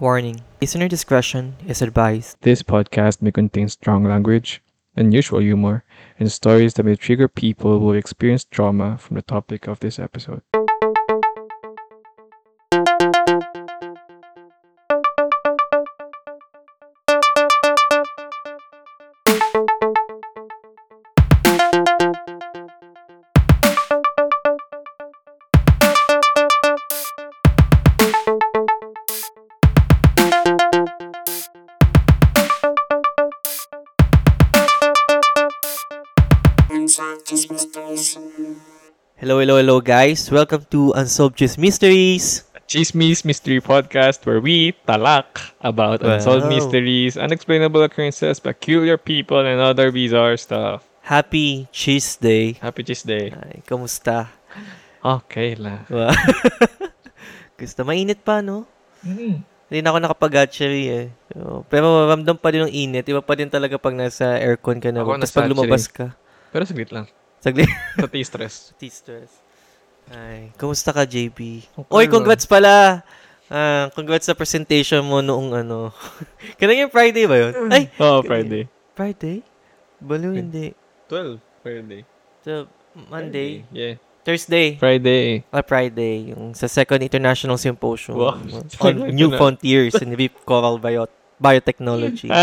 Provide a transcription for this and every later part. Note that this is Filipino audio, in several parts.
Warning. Listener discretion is advised. This podcast may contain strong language, unusual humor, and stories that may trigger people who experience trauma from the topic of this episode. Hello, hello, guys. Welcome to Unsolved Juice Mysteries. Chismis Mystery Podcast where we talak about unsolved Wow. mysteries, unexplainable occurrences, peculiar people, and other bizarre stuff. Happy Cheese Day. Happy Cheese Day. Ay, kamusta? Okay lang. Wow. Gusto, mainit pa, no? Hindi na ako nakapag-hatchery eh. So, pero ramdam pa din yung init. Iba pa din talaga pag nasa aircon ka na. Ako Tapos pag lumabas ka. Pero saglit lang. Saglit. Sa T-stress. T-stress. Ay, kumusta ka, JP? Okay Oy, congrats pala! Ah, congrats sa presentation mo noong ano. Kanina yung Friday ba yun? Ay! Oh, Friday. Friday? Okay. hindi. 12. Friday. So, Monday? Yeah. Thursday? Friday. Ah, Friday. Yung sa Second International Symposium Wow. on New Frontiers in Deep Coral Bio- Biotechnology.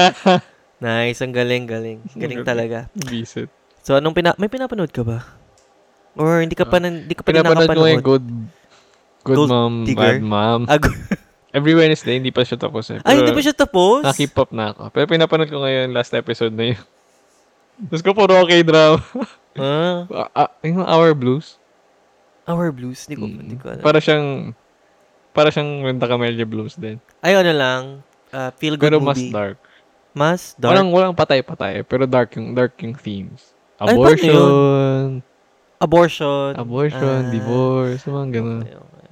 Nice. Ang galing, galing. Galing talaga. Visit. So, anong pina... May pinapanood ka ba? Or hindi ka pa, nan- hindi ka pa din Pinapanood ko nakapanood? yung good, good Gold mom, digger? bad mom. Ah, gu- Every Wednesday, hindi pa siya tapos eh. Ay, hindi pa siya tapos? Nakip up na ako. Pero pinapanood ko ngayon last episode na yun. Tapos ko puro okay drama. Ah, Ah, ah, yung Hour Blues. Our Blues. Hindi ko, Mm. hindi ko alam. Para siyang, para siyang Renta Camellia Blues din. Ay, ano lang. Uh, feel good Pero mas movie. dark. Mas dark. Walang, walang patay-patay. Pero dark yung, dark yung themes. Ay, paano Abortion. Abortion. Abortion, Ah. divorce, mga ganun. Okay, okay.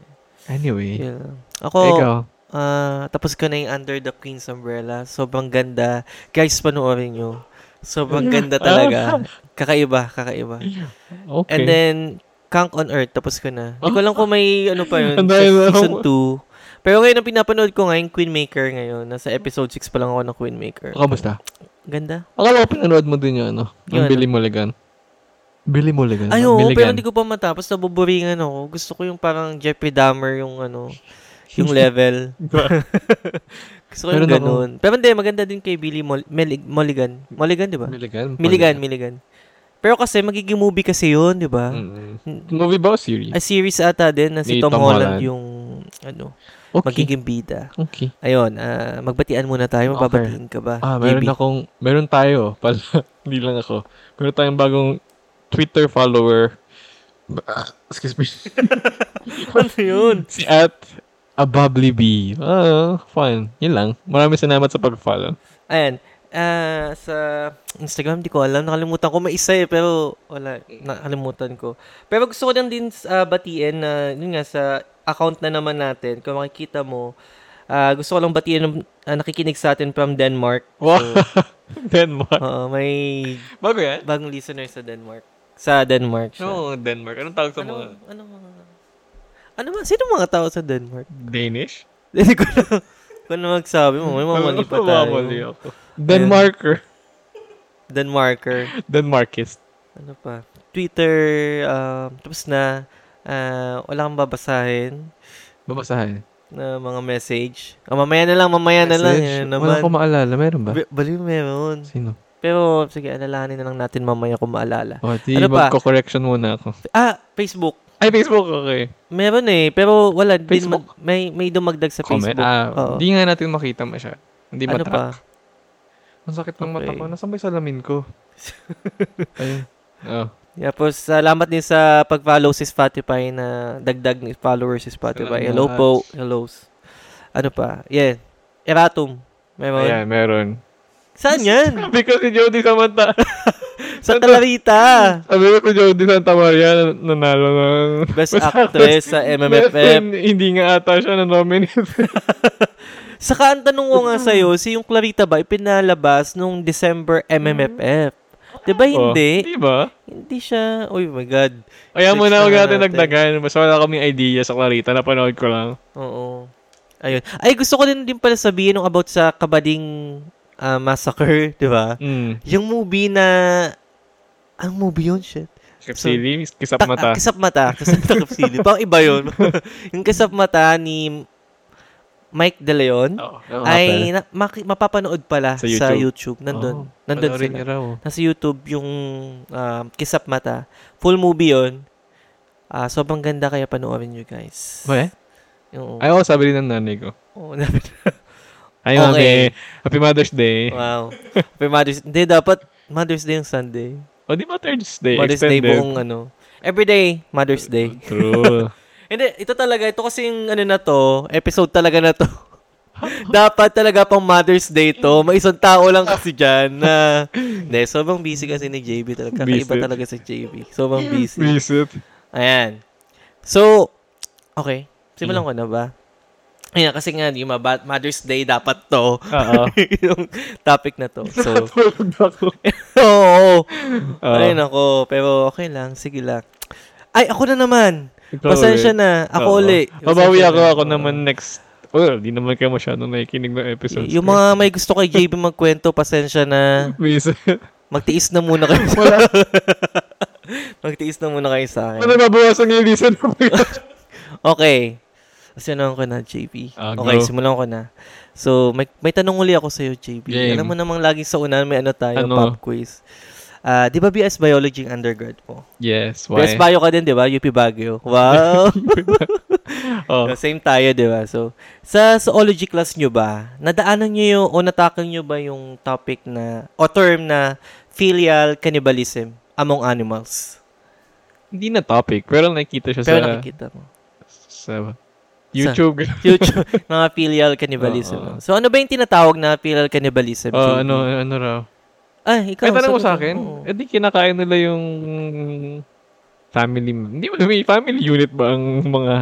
Anyway. Yeah. Ako, Ikaw. ah, tapos ko na yung Under the Queen's Umbrella. Sobrang ganda. Guys, panoorin nyo. Sobrang ganda talaga. Kakaiba, kakaiba. Okay. And then, Kank on Earth, tapos ko na. Hindi ko lang kung may ano pa yun, season ako. 2. Pero ngayon, ang pinapanood ko ngayon, Queen Maker ngayon. Nasa episode 6 pa lang ako ng Queen Maker. Kamusta? Ganda. Akala ko pinanood mo din yung ano, Yung yung ano? Billy Mulligan. Billy Mulligan. Ay, oo, pero hindi ko pa matapos. Nabuburingan ako. Gusto ko yung parang Jeffrey Dahmer yung ano, yung level. Gusto ko yung Meron ako. ganun. Pero hindi, maganda din kay Billy Mel- Mulligan. Mulligan, di ba? Milligan. Milligan, Milligan. Pero kasi, magiging movie kasi yun, di ba? Mm. Movie ba o series? A series ata din na si Tom, Tom Holland, Holland. yung ano, Okay. magiging bida. Okay. Ayun, ah, magbatian muna tayo. Okay. Mababatiin ka ba? Ah, meron JB? akong, meron tayo, pala, hindi lang ako. Meron tayong bagong Twitter follower. Ah, excuse me. ano yun? si at a bubbly bee. Ah, fun. Yun lang. Maraming salamat sa pag-follow. Ayan. Ah, sa Instagram, di ko alam. Nakalimutan ko. May isa eh, pero wala. Nakalimutan ko. Pero gusto ko lang din ah, batiin na, yun nga, sa account na naman natin, kung makikita mo, ah, gusto ko lang batiin ng ah, nakikinig sa atin from Denmark. Wow. So, Denmark. oo, may Bago yan? bagong listener sa Denmark. Sa Denmark siya. Oo, Denmark. Anong tawag sa ano, mga ano mga... Ano ba? Sino mga tao sa Denmark? Danish? Hindi ko na... Kung na magsabi mo, may mamali pa tayo. Mamali ako. Denmarker. Denmarker. Denmarkist. ano pa, Twitter, um, tapos na, ah, wala kang babasahin Babasahin. na mga message. Ah, mamaya na lang, mamaya na lang. Message? Yan Wala naman. ko maalala. Meron ba? Ba- Baliw meron. Sino? Pero, sige, alalahanin na lang natin mamaya kung maalala. Oh, di Ano magko-correction muna ako. Ah, Facebook. Ay, Facebook, okay. Meron eh, pero wala. Din Facebook. ma- may, may dumagdag sa Comment. Facebook. Ah, Oo. di nga natin makita masyado. Hindi ano matrack. pa? Ang sakit ng mata Okay. ko. Nasaan ba yung salamin ko? Ayun. Oh. Tapos, salamat din sa pag-follow si Spotify na dagdag ni followers si Spotify. Salamat. Hello po. Hellos. Ano pa? Yeah. Eratum. Meron. Ayan, meron. Saan yan? Sabi ko si Jody Samanta. Sa Clarita. Sabi ko si Jody Santa Maria nanalo ng Best actress sa MMFF. Best- hindi nga ata siya na nominate. Saka ang tanong ko nga sa'yo, si yung Clarita ba ipinalabas nung December MMFF? Di ba hindi? Di ba? Hindi siya. Oh my God. Kaya muna na huwag natin. nagdagan. Mas wala kaming idea sa Clarita. Napanood ko lang. Oo. Ayun. Ay, gusto ko din din pala sabihin nung about sa Kabading ah, Massacre, di ba? Mm. Yung movie na... Ang movie yun, shit. Kapsili, kisap Tak- mata. ah, kisap mata. Kisap takap sili. Parang iba yun. yung kisap mata ni Mike De Leon Oo. Oo, ay na, maki- mapapanood pala Sa sa YouTube. YouTube. Nandun. Oo, Nandun sila. raw. Nasa YouTube yung um, Kisap Mata. Full movie yun. Ah, sobrang ganda kaya panoorin nyo guys. Okay. Oo. Ay, oo, sabi rin ng nanay ko. Oo, Ay, Okay. okay. Happy Mother's Day. wow. Pero Mother's Hindi, dapat Mother's Day yung Sunday. O, di Mother's Day. Mother's Day extended. buong ano. Everyday, Mother's Day. True. Hindi, ito talaga, ito kasi yung ano na to, episode talaga na to. Dapat talaga pang Mother's Day to. May isang tao lang kasi dyan na... Hindi, sobrang busy kasi ni JB talaga. Kakaiba talaga si JB. Sobrang busy. Visit. Ayan. So, okay. Simulan ko na ba? Ayan, kasi nga, yung Mother's Day dapat to. Oo. yung topic na to. So, Tulog ako. oo. Oo. Ay, nako. Pero okay lang. Sige lang. Ay, ako na naman. Ikaw Pasensya ulit. na. Ako Oo. uli. Babawi Pasensya ako. na. Ako Oo. naman next. Well, di naman kayo masyadong nakikinig ng episodes. Yung mga may gusto kay JB magkwento, pasensya na. Magtiis na muna kayo. Magtiis na muna kayo sa akin. Ano mabawasan yung listen? Okay. Simulan ko na, JB. Ah, okay, go. simulan ko na. So, may, may tanong uli ako sa'yo, JB. Game. Alam mo namang lagi sa unan may ano tayo, Ano? pop quiz. Ah, di ba BS Biology ang undergrad mo? yes, BS why? Bio ka din, di ba? UP Baguio. Wow! oh. Same tayo, di ba? So, sa zoology class nyo ba, nadaanan nyo yung, o natakal nyo ba yung topic na, o term na filial cannibalism among animals? Hindi na topic, pero nakikita siya Pero sa, nakikita mo. sa YouTube. Future, mga filial cannibalism. Oo. So, ano ba yung tinatawag na filial cannibalism? Oh, JB? ano, ano raw? Ay, ikaw. Kaya tanong mo sa akin, Oo. eh di kinakain nila yung family, hindi mo may family unit ba ang mga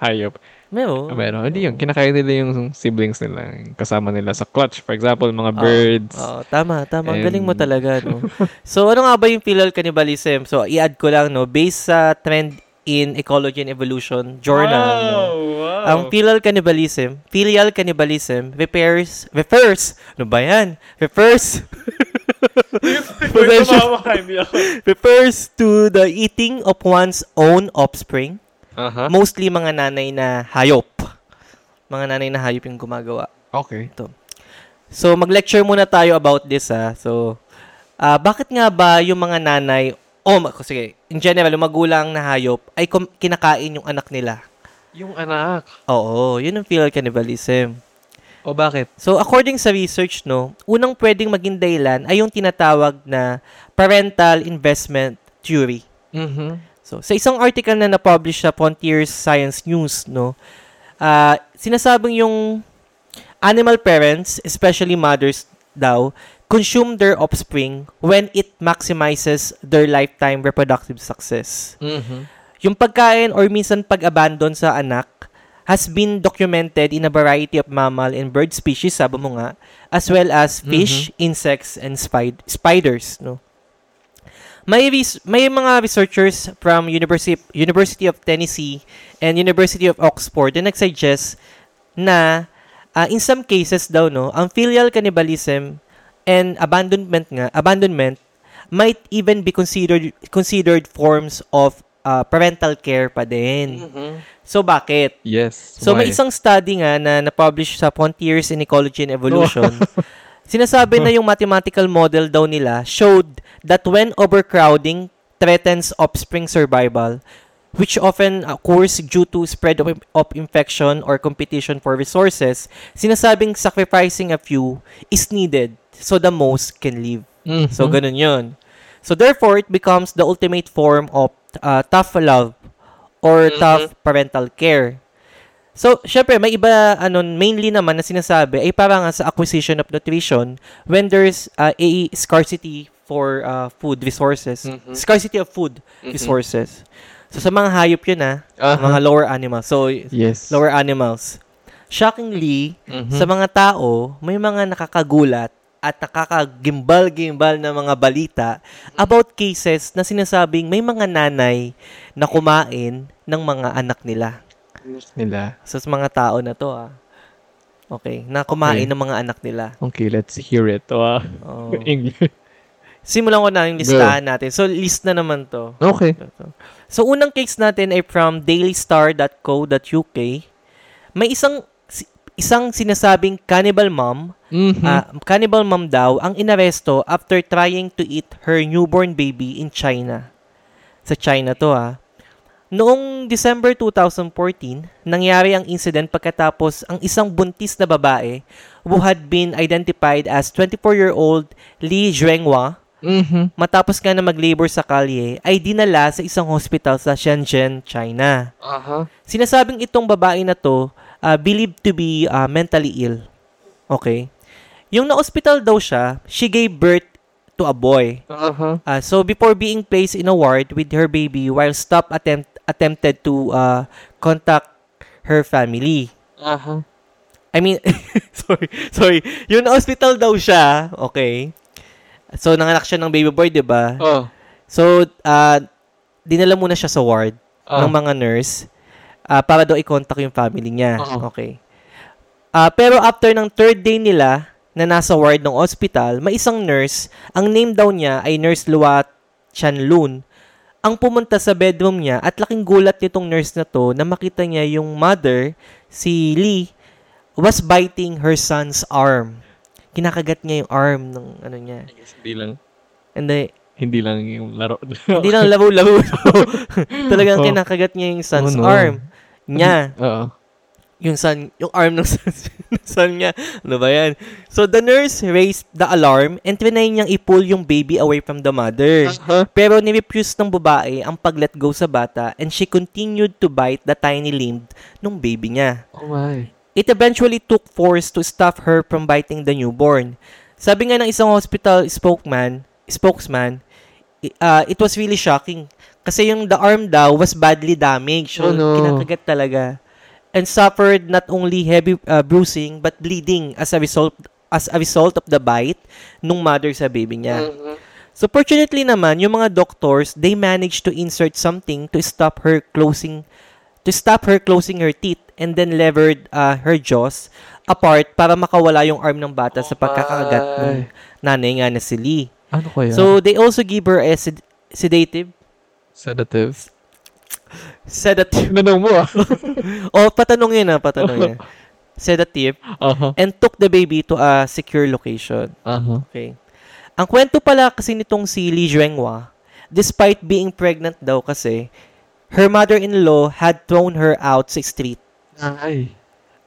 hayop? Meron. Ah, meron. Hindi yun, kinakain nila yung siblings nila, kasama nila sa clutch. For example, mga Oo. birds. Oo, tama, tama. And- galing mo talaga, no? so, ano nga ba yung filial cannibalism? So, i-add ko lang, no? Based sa trend in Ecology and Evolution Journal, no? wow. Ang filial cannibalism, filial cannibalism refers, refers, ano ba yan? Refers, refers to the eating of one's own offspring, Aha. mostly mga nanay na hayop. Mga nanay na hayop yung gumagawa. Okay. So, mag-lecture muna tayo about this, ha. So, ah bakit nga ba yung mga nanay, oh, ma- sige, in general, yung magulang na hayop ay kum- kinakain yung anak nila? Yung anak. Oo, yun ang filial cannibalism. O bakit? So, according sa research, no, unang pwedeng maging dahilan ay yung tinatawag na parental investment theory. Mm-hmm. So, sa isang article na na-publish sa Frontiers Science News, no, ah, sinasabing yung animal parents, especially mothers daw, consume their offspring when it maximizes their lifetime reproductive success. Mm-hmm. Yung pagkain or minsan pag-abandon sa anak has been documented in a variety of mammal and bird species, sabi mo nga, as well as fish, insects, and spid- spiders, no? May res- may mga researchers from University University of Tennessee and University of Oxford na nagsuggest na ah, in some cases daw no, ang filial cannibalism and abandonment nga, abandonment might even be considered considered forms of ah, parental care pa din. So bakit? Yes. So why? may isang study nga na na-publish sa Frontiers in Ecology and Evolution. Sinasabi na yung mathematical model daw nila showed that when overcrowding threatens offspring survival, which often occurs due to spread of, of infection or competition for resources, sinasabing sacrificing a few is needed so the most can live. Mhm. So, ganun yun. So, therefore, it becomes the ultimate form of uh, tough love or tough parental care. So, syempre, may iba, ano, mainly naman na sinasabi ay parang nga sa acquisition of nutrition when there's uh, a scarcity for uh, food resources. Mhm. Scarcity of food resources. So, sa mga hayop yun, ah, Aha. mga lower animals. So, Yes. lower animals. Shockingly, Mhm. sa mga tao, may mga nakakagulat at nakakagimbal-gimbal na mga balita about cases na sinasabing may mga nanay na kumain ng mga anak nila. nila. So, sa mga tao na to, ah. Okay, na kumain Okay. ng mga anak nila. Okay, let's hear it. Wow. Oh. English. Simulan ko na yung listahan natin. So, list na naman to. Okay. So, unang case natin ay from dailystar.co.uk. May isang isang sinasabing cannibal mom, Mhm. ah, cannibal mom daw, ang inaresto after trying to eat her newborn baby in China. Sa China to ha. Noong December 2014, nangyari ang incident pagkatapos ang isang buntis na babae who had been identified as 24-year-old Li Zhuanghua Mhm. matapos nga na mag-labor sa kalye, ay dinala sa isang hospital sa Shenzhen, China. Aha. Sinasabing itong babae na to, uh, believed to be uh, mentally ill. Okay? Yung na-hospital daw siya, she gave birth to a boy. Aha. Uh, so before being placed in a ward with her baby while stop attempt attempted to uh, contact her family. Aha. I mean, sorry, sorry. Yung na-hospital daw siya, okay? So, nanganak siya ng baby boy, di ba? Oh. So, uh, dinala muna siya sa ward Ah. ng mga nurse uh, para daw i-contact yung family niya. Oo. Okay. Uh, pero after ng third day nila na nasa ward ng hospital, may isang nurse, ang name daw niya ay Nurse Luat Chanlun, ang pumunta sa bedroom niya at laking gulat nitong nurse na to na makita niya yung mother, si Lee, was biting her son's arm. Kinakagat niya yung arm ng ano niya. Hindi lang. And then, Hindi lang yung laro. hindi lang labo-labo. Talagang Oh. kinakagat niya yung son's Oh, no. arm niya. Oo. Yung son, yung arm ng son, son niya. Ano ba yan? So, the nurse raised the alarm and trinay niyang i-pull yung baby away from the mother. Aha. Pero nirefuse ng babae ang pag-let go sa bata and she continued to bite the tiny limb ng baby niya. Oh my. It eventually took force to stop her from biting the newborn. Sabi nga ng isang hospital spokesman, spokesman, uh, it was really shocking. Kasi yung the arm daw was badly damaged. So, Oh, no. kinakagat talaga. And suffered not only heavy uh, bruising but bleeding as a result as a result of the bite nung mother sa baby niya. So fortunately naman, yung mga doctors, they managed to insert something to stop her closing to stop her closing her teeth and then levered uh, her jaws apart para makawala yung arm ng bata sa pagkakagat ng nanay nga na si Lee. Ano kaya? So they also give her a sed- sedative sedative. Sedative Nanong mo ah. oh patanong yun ah patanong yun sedative Aha. and took the baby to a secure location Aha. Okay. Ang kwento pala kasi nitong si Li Zhuanghua, despite being pregnant daw kasi, her mother-in-law had thrown her out sa street Ay.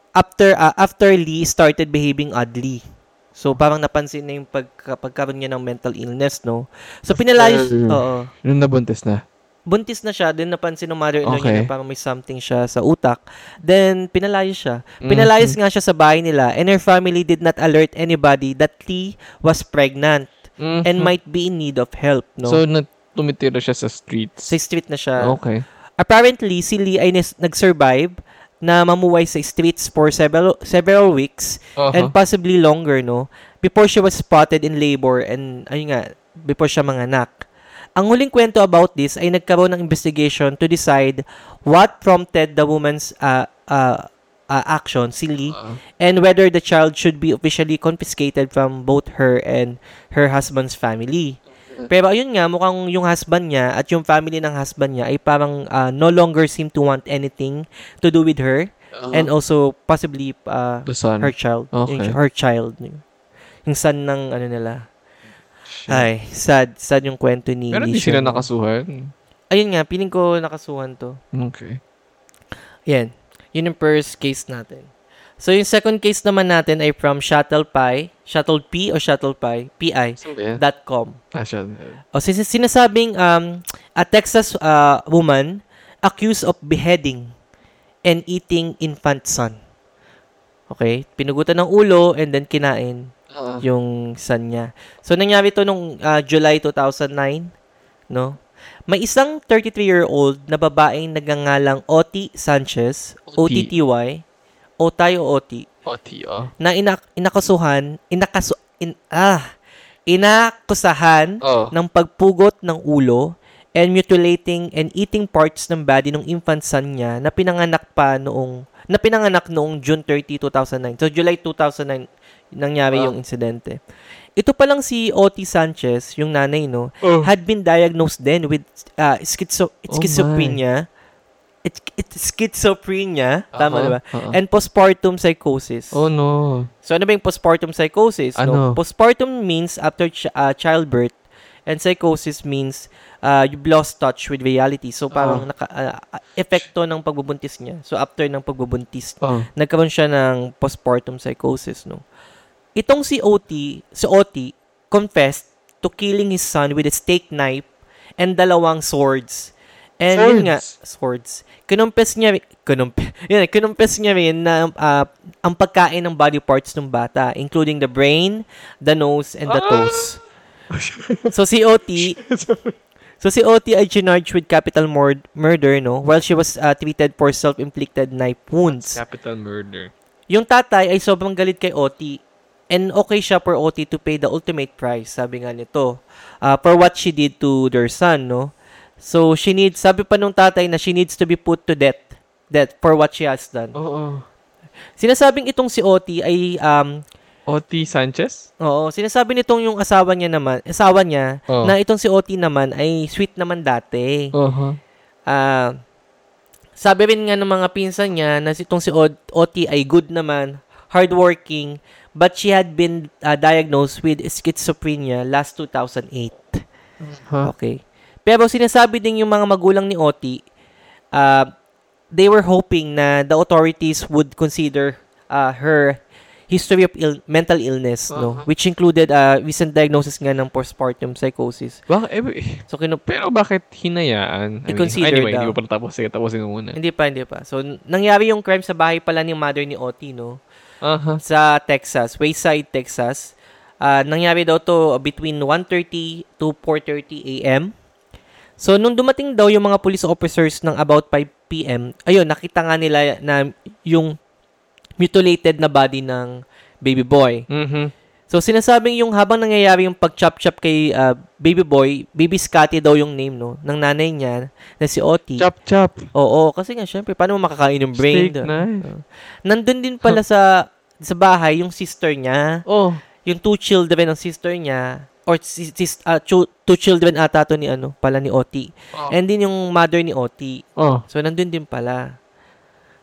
after uh, after Li started behaving oddly. So parang napansin na yung pagka, pagkaroon niya ng mental illness, no? So pinalayas, After- oo. Nung nabuntis na. Buntis na siya, then napansin ng mother-in-law niya Okay. na parang may something siya sa utak. Then pinalayas siya. Mm-hmm. Pinalayas nga siya sa bahay nila and her family did not alert anybody that Li was pregnant and might be in need of help, no? Mm-hmm. So, na tumitira siya sa streets. sa street na siya. Okay. Apparently, si Lee ay nes- nag-survive na mamuhay sa streets for several several weeks Aha. and possibly longer, no? Before she was spotted in labor and, ayun nga, before siya manganak. Ang huling kwento about this ay nagkaroon ng investigation to decide what prompted the woman's uh, uh, uh, action, si Lee, Ah. and whether the child should be officially confiscated from both her and her husband's family. Pero ayun nga, mukhang yung husband niya at yung family ng husband niya ay parang uh, no longer seem to want anything to do with her Ah. and also possibly uh, the son. her child. Yung, Okay. her child. Yung, yung son ng ano nila. Ay, sad. Sad yung kwento ni Pero Lee di sila nakasuhan. Ayun nga, piling ko nakasuhan to. Okay. Yan. Yun yung first case natin. So, yung second case naman natin ay from ShuttlePie. Shuttle P o ShuttlePie? PI. Saan ba yan? Dot com. Ah. O sin- sinasabing um, a Texas uh, woman accused of beheading and eating infant son. Okay? Pinugutan ng ulo and then kinain Ah. yung son niya. So, nangyari to nung uh, July 2009, no? May isang 33-year-old na babaeng nagangalang Oti Sanchez, Oti. O-T-T-Y, Otay o Oti, Oti, ah. na inak inakasuhan, inakasu, in, ah, inakusahan Oh. ng pagpugot ng ulo and mutilating and eating parts ng body ng infant son niya na pinanganak pa noong na pinanganak noong June 30, 2009. So, July 2009, nangyari Wow. yung insidente. Ito pa lang si Oti Sanchez, yung nanay, no, Oh. had been diagnosed then with uh, schizo- Oh schizophrenia. It, it's schizophrenia, tama Aha, diba? aha. And postpartum psychosis. Oh no. So ano ba yung postpartum psychosis? No? Ano? Postpartum means after ch- uh, childbirth and psychosis means uh, you've lost touch with reality. So parang Oh. naka, uh, epekto ng pagbubuntis niya. So after ng pagbubuntis, Oh. nagkaroon siya ng postpartum psychosis, no. Itong si OT, si OT confessed to killing his son with a steak knife and dalawang swords. And yun nga, swords. Kinumpes niya, kinumpe, yun, kinumpes niya rin na ah, ang pagkain ng body parts ng bata, including the brain, the nose, and the Ah! toes. so si OT, so si OT ay charged with capital mur- murder, no, while she was ah, treated for self-inflicted knife wounds. Capital murder. Yung tatay ay sobrang galit kay OT. And okay siya for OT to pay the ultimate price, sabi nga nito, uh, for what she did to their son, no? So, she needs, sabi pa nung tatay na she needs to be put to death, death for what she has done. Oo. Sinasabing itong si OT ay, um, Oti Sanchez? oo, sinasabi nitong yung asawa niya naman, asawa niya, Oo. na itong si OT naman ay sweet naman dati. Oo. Ah, sabi rin nga ng mga pinsan niya na si- itong si OT ay good naman, hardworking, but she had been ah, diagnosed with schizophrenia last 2008. Huh? Okay. Pero sinasabi din yung mga magulang ni OT, uh, they were hoping na the authorities would consider uh, her history of ill- mental illness, no? Uh-huh. Which included uh, recent diagnosis nga ng postpartum psychosis. Bak- eh, So, kinu- pero bakit hinayaan? I mean, anyway, daw. hindi ko pa natapos. Sige, tapusin mo muna. Hindi pa, hindi pa. So, nangyari yung crime sa bahay pala ni mother ni Oti, no? Aha. Sa Texas, Wayside, Texas. Ah, nangyari daw to between 1.30 to 4.30 a.m. So, nung dumating daw yung mga police officers ng about 5 p.m., ayun, nakita nga nila na yung mutilated na body ng baby boy. Mhm. So, sinasabing yung habang nangyayari yung pag-chop-chop kay ah, baby boy, baby Scotty daw yung name, no? Ng nanay niya, na si Oti. Chop, chop. Oo, kasi nga, syempre, paano mo makakain yung brain? Steak knife. Oo. Nandun din pala sa sa bahay yung sister niya, Oh. yung two children ng sister niya, or sis, sis- ah, chu- two children ata to ni ano, pala ni Oti. Oh. And din yung mother ni Oti. Oh. So, nandun din pala.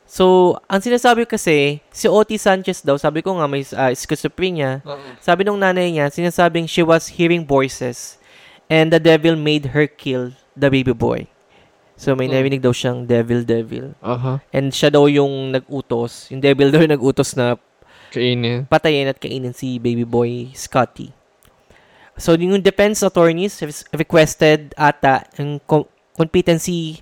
So, ang sinasabi kasi, si Oti Sanchez daw, sabi ko nga may ah, schizophrenia, sabi nung nanay niya, sinasabing she was hearing voices and the devil made her kill the baby boy. So, may Hmm. narinig daw siyang devil, devil. Aha. And siya daw yung nag-utos. Yung devil daw yung nag-utos na Kainin. patayin at kainin si baby boy Scotty. So, yung defense attorneys have requested ata ang co- competency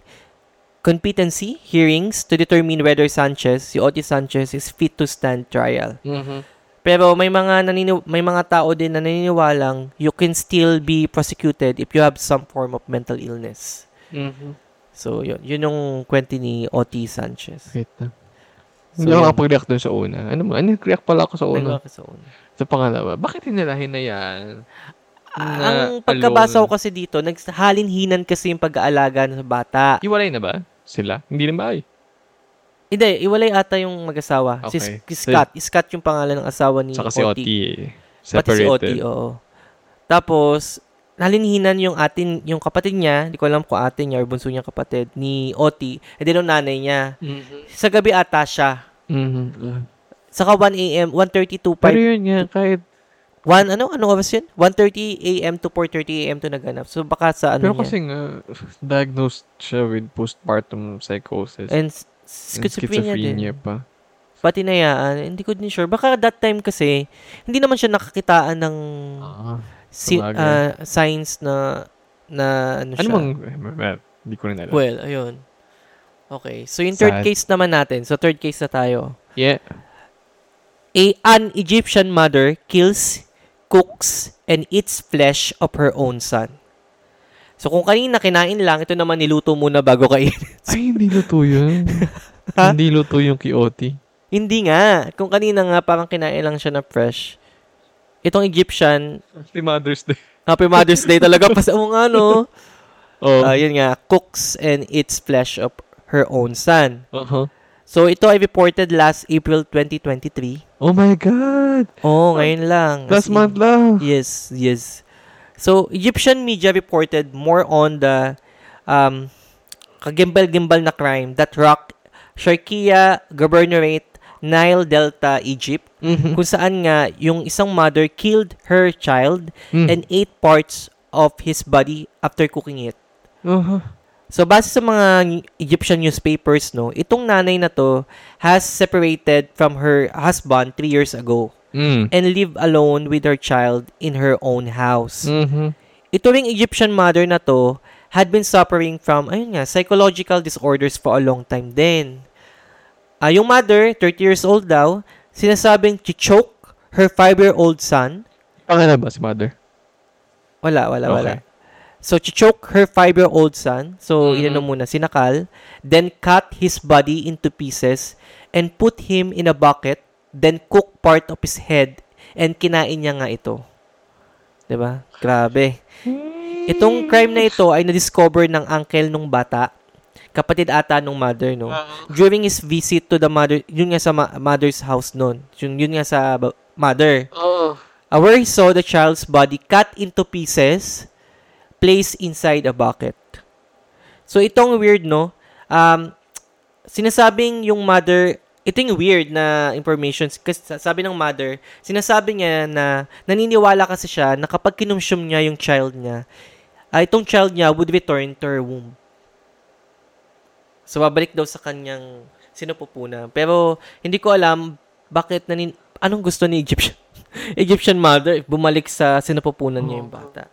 competency hearings to determine whether Sanchez, si Otis Sanchez, is fit to stand trial. Mhm. Pero may mga nanini- may mga tao din na naniniwalang you can still be prosecuted if you have some form of mental illness. Mhm. So, yun. Yun yung kwento ni Otis Sanchez. Wait lang. So, Hindi ako yun. nakapag-react dun sa una. Ano mo? Ano react pala ako sa una? Nagawa ka sa una. Sa pangalawa. Bakit nila hinayaan? ang Na pagkabasa ko kasi dito, naghalinhinan kasi yung pag-aalaga sa bata. Hiwalay na ba? Sila? Hindi na ba? Ay. Hindi, iwalay ata yung mag-asawa. Si, Okay. si Scott. Scott yung pangalan ng asawa ni Saka si Oti. Oti. Pati si Oti, Separated. oo. Tapos, nalinhinan yung atin, yung kapatid niya, hindi ko alam kung atin niya or bunso niya kapatid, ni Oti, eh din yung nanay niya. Mhm. Sa gabi ata siya. Mhm. Saka 1 a.m., 1.32 Pero yun nga, kahit 1, ano, ano oras yun? 1.30 a.m. to 4.30 a.m. to naganap. So, baka sa ano Pero kasi nga, diagnosed siya with postpartum psychosis. And s- and schizophrenia, din. pa. Pati nayaan, hindi ko din sure. Baka that time kasi, hindi naman siya nakakitaan ng Ah. si, ah, signs na, na ano, Ano siya. mang, eh, hindi ko rin alam. Well, ayun. Okay, so yung third Sad. case naman natin. So third case na tayo. yeah. A, an Egyptian mother kills, cooks, and eats flesh of her own son. So kung kanina kinain lang, ito naman niluto muna bago kainin. Ay, hindi luto yun. Hindi luto yung Kioti. Hindi nga. Kung kanina nga parang kinain lang siya na fresh. Itong Egyptian, Happy Mother's Day. Happy Mother's Day talaga. Pas mo nga, no? Oh. Ah, yun nga, cooks and eats flesh of her own son. uh-huh. So, ito ay reported last April 2023. Oh my God! Oh, ngayon lang. Last As in- month lang. Yes, yes. So, Egyptian media reported more on the um, kagimbal-gimbal na crime that rocked Sharkia Governorate, Nile Delta, Egypt, Mhm. kung saan nga yung isang mother killed her child Mm. and ate parts of his body after cooking it. Uh-huh. So, base sa mga Egyptian newspapers, no, itong nanay na to has separated from her husband three years ago Mm. and live alone with her child in her own house. Mhm. Ito ring Egyptian mother na to had been suffering from, ayun nga, psychological disorders for a long time din. Ah, yung mother, 30 years old daw, sinasabing choke her 5-year-old son. Pangalan ba si mother? Wala, wala, Okay. wala. So, choke her 5-year-old son. So, Mhm. inano muna, sinakal. Then, cut his body into pieces and put him in a bucket. Then, cook part of his head and kinain niya nga ito. ba? Grabe. Itong crime na ito ay na-discover ng uncle nung bata. Kapatid ata nung mother, no? During his visit to the mother, yun nga sa ma- mother's house noon. Yun, yun nga sa mother. Oo. Uh, where he saw the child's body cut into pieces, placed inside a bucket. So itong weird, no? Um, sinasabing yung mother, ito yung weird na information. Kasi sabi ng mother, sinasabi niya na naniniwala kasi siya na kapag kinumsum niya yung child niya, ah, itong child niya would return to her womb. So, babalik daw sa kanyang sinupupunan. Pero, hindi ko alam bakit nanin... Anong gusto ni Egyptian? Egyptian mother, bumalik sa sinupupunan niya yung bata.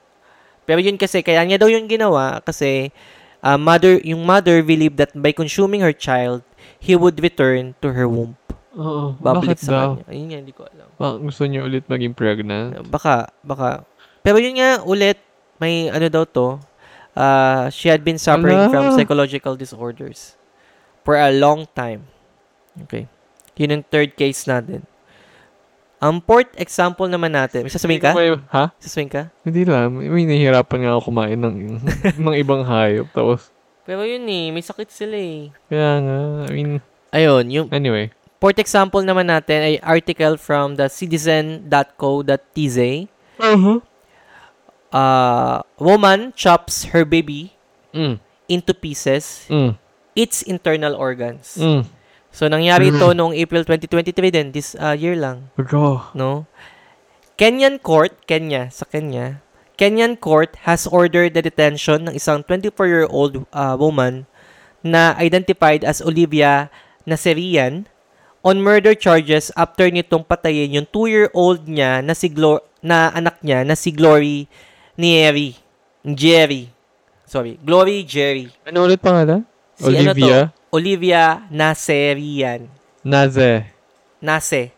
Pero yun kasi, kaya niya daw yun ginawa kasi uh, mother, yung mother believed that by consuming her child, he would return to her womb. Oo. Babalik Bakit sa daw? kanya. Ayun nga, hindi ko alam. Bakit gusto niya ulit maging pregnant? Baka, baka. Pero yun nga, ulit, may ano daw to, uh, she had been suffering Ala. from psychological disorders for a long time. Okay. Yun yung third case natin. Ang fourth example naman natin, may sasabihin ka? May- ha? Sasabihin ka? Hindi lang. May nahihirapan nga ako kumain ng, ng ibang hayop. Tapos, Pero yun eh, may sakit sila eh. kaya nga, I mean, Ayun, yung anyway. fourth example naman natin ay article from the citizen.co.tz. Uh-huh. Uh, woman chops her baby Mm. into pieces, Mm. its internal organs. Mm. So, nangyari ito noong April 2023 din, this uh, year lang, Go. no? Kenyan court, Kenya, sa Kenya, Kenyan court has ordered the detention ng isang 24-year-old uh, woman na identified as Olivia Naserian on murder charges after nitong patayin yung 2-year-old niya na si Glo- na anak niya na si Glory Nieri. Jerry. Sorry, Glory Jerry. Ano ulit pangalan? Si ano to? Olivia Olivia Naserian. Naze. Nase.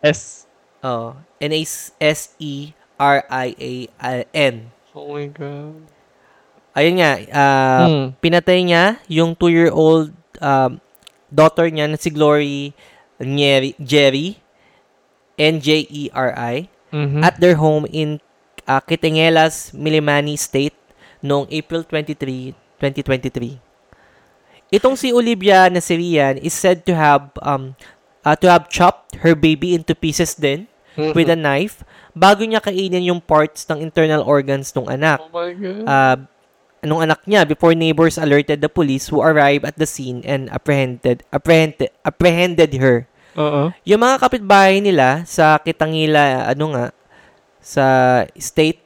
S. Oh, N-A-S-E-R-I-A-N. Oh my God. Ayun nga, ah, Mm. pinatay niya yung two-year-old um, daughter niya na si Glory Nieri, Jerry, N-J-E-R-I, Mhm. at their home in uh, Kitingelas, Milimani State noong April 23, 2023. Itong si Olivia Nasirian is said to have um uh, to have chopped her baby into pieces din Mhm. with a knife bago niya kainin yung parts ng internal organs ng anak. Oh my God. Uh, nung anak niya before neighbors alerted the police who arrived at the scene and apprehended apprehended apprehended her. Oo. Yung mga kapitbahay nila sa Kitangila, ano nga, sa state,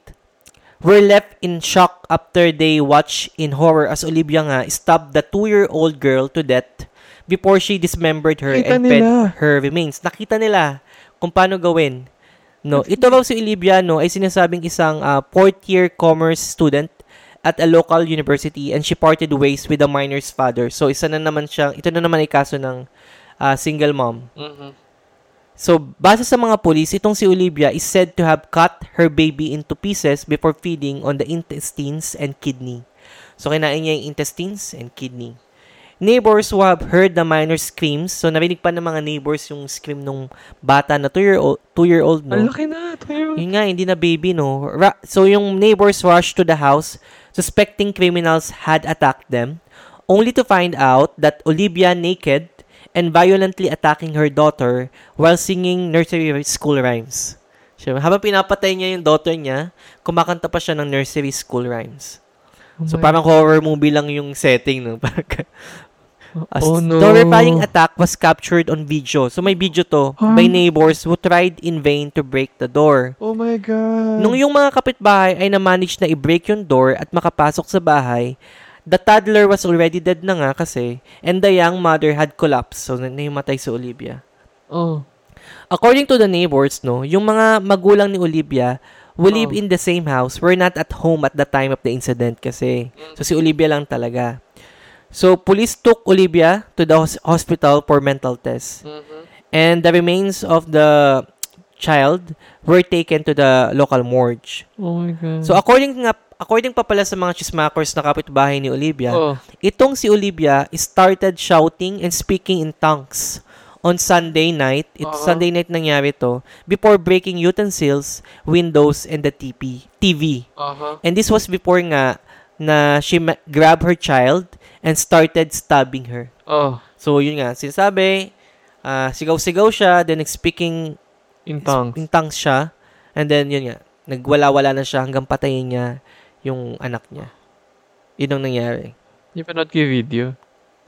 were left in shock after they watched in horror as Olivia nga stabbed the two-year-old girl to death before she dismembered her Nakita and fed nila. her remains. Nakita nila kung paano gawin. No, ito raw si Olivia no ay sinasabing isang uh, fourth year commerce student at a local university and she parted ways with the minor's father. So isa na naman siya, ito na naman ay kaso ng uh, single mom. Mhm. So, base sa mga pulis, itong si Olivia is said to have cut her baby into pieces before feeding on the intestines and kidney. So, kinain niya yung intestines and kidney. Neighbors who have heard the minor's screams, so narinig pa ng mga neighbors yung scream nung bata na 2-year-old, two-year-old Ang no? laki na. Tayo. Yun nga, hindi na baby, no? Ra- so, yung neighbors rushed to the house, suspecting criminals had attacked them, only to find out that Olivia naked and violently attacking her daughter while singing nursery school rhymes. Siya, habang pinapatay niya yung daughter niya, kumakanta pa siya ng nursery school rhymes. Oh So parang horror movie lang yung setting, no? A Oh, no. horrifying attack was captured on video. So may video to Huh? by neighbors who tried in vain to break the door. Oh my God. Nung yung mga kapitbahay ay na-manage na i-break yung door at makapasok sa bahay, the toddler was already dead na nga kasi and the young mother had collapsed. So na- nahimatay si Olivia. Oh. According to the neighbors, no, yung mga magulang ni Olivia who live Oh. in the same house were not at home at the time of the incident kasi. So si Olivia lang talaga. So police took Olivia to the hos- hospital for mental tests. And the remains of the child were taken to the local morgue. Oh my God. So according nga according pa pala sa mga chismakers na kapitbahay ni Olivia, oh. itong si Olivia started shouting and speaking in tongues on Sunday night. It's Oo. Sunday night nangyari to before breaking utensils, windows and the TV. TV. Uh-huh. And this was before nga na she ma- grabbed her child and started stabbing her. Oh. So yun nga, sinasabi, ah, sigaw-sigaw siya, then speaking In tongues. in tongues siya, and then yun nga, nagwala-wala na siya hanggang patayin niya yung anak niya. Yun ang nangyari. Di pa not yung video.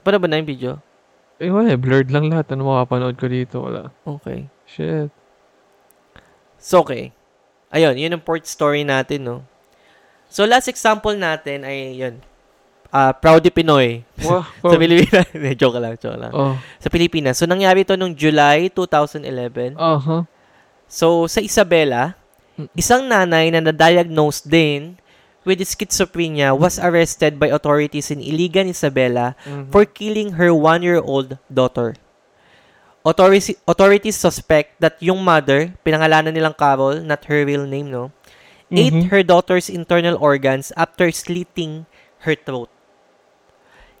Paano ba na yung video? Eh, wala. eh. Blurred lang lahat. Ano makapanood ko dito? Wala. Okay. Shit. So, okay. Ayun, yun ang port story natin, no? So, last example natin ay, yun, ah Proudy Pinoy. Wow. Sa Pilipinas. Hindi, joke lang, joke lang. Oh. Sa Pilipinas. So, nangyari to nung July 2011. Uh-huh. So, sa Isabela, isang nanay na na-diagnose din with schizophrenia was arrested by authorities in Iligan, Isabela Mhm. for killing her one-year-old daughter. Authorities, authorities suspect that yung mother, pinangalanan nilang Carol, not her real name, no, ate Mhm. her daughter's internal organs after slitting her throat.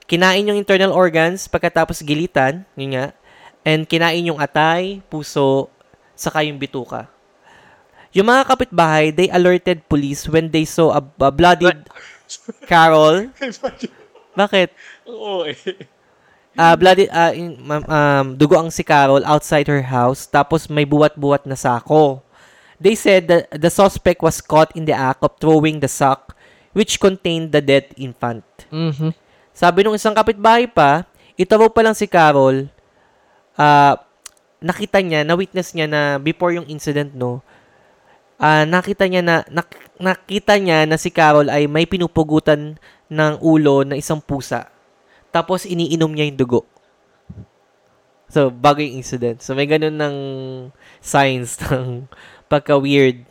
Kinain yung internal organs pagkatapos gilitan, yun nga, and kinain yung atay, puso, saka yung bituka. Yung mga kapitbahay, they alerted police when they saw a, a bloodied Carol. Bakit? Oo eh. Ah, bloody ah, in- um, dugo ang si Carol outside her house tapos may buwat-buwat na sako. They said that the suspect was caught in the act of throwing the sack which contained the dead infant. Mhm. Sabi nung isang kapitbahay pa, ito raw pa lang si Carol, ah, nakita niya, na-witness niya na before yung incident, no, ah, nakita niya na, nak- nakita niya na si Carol ay may pinupugutan ng ulo na isang pusa. Tapos iniinom niya yung dugo. So, bago yung incident. So, may ganun ng signs ng pagka-weird.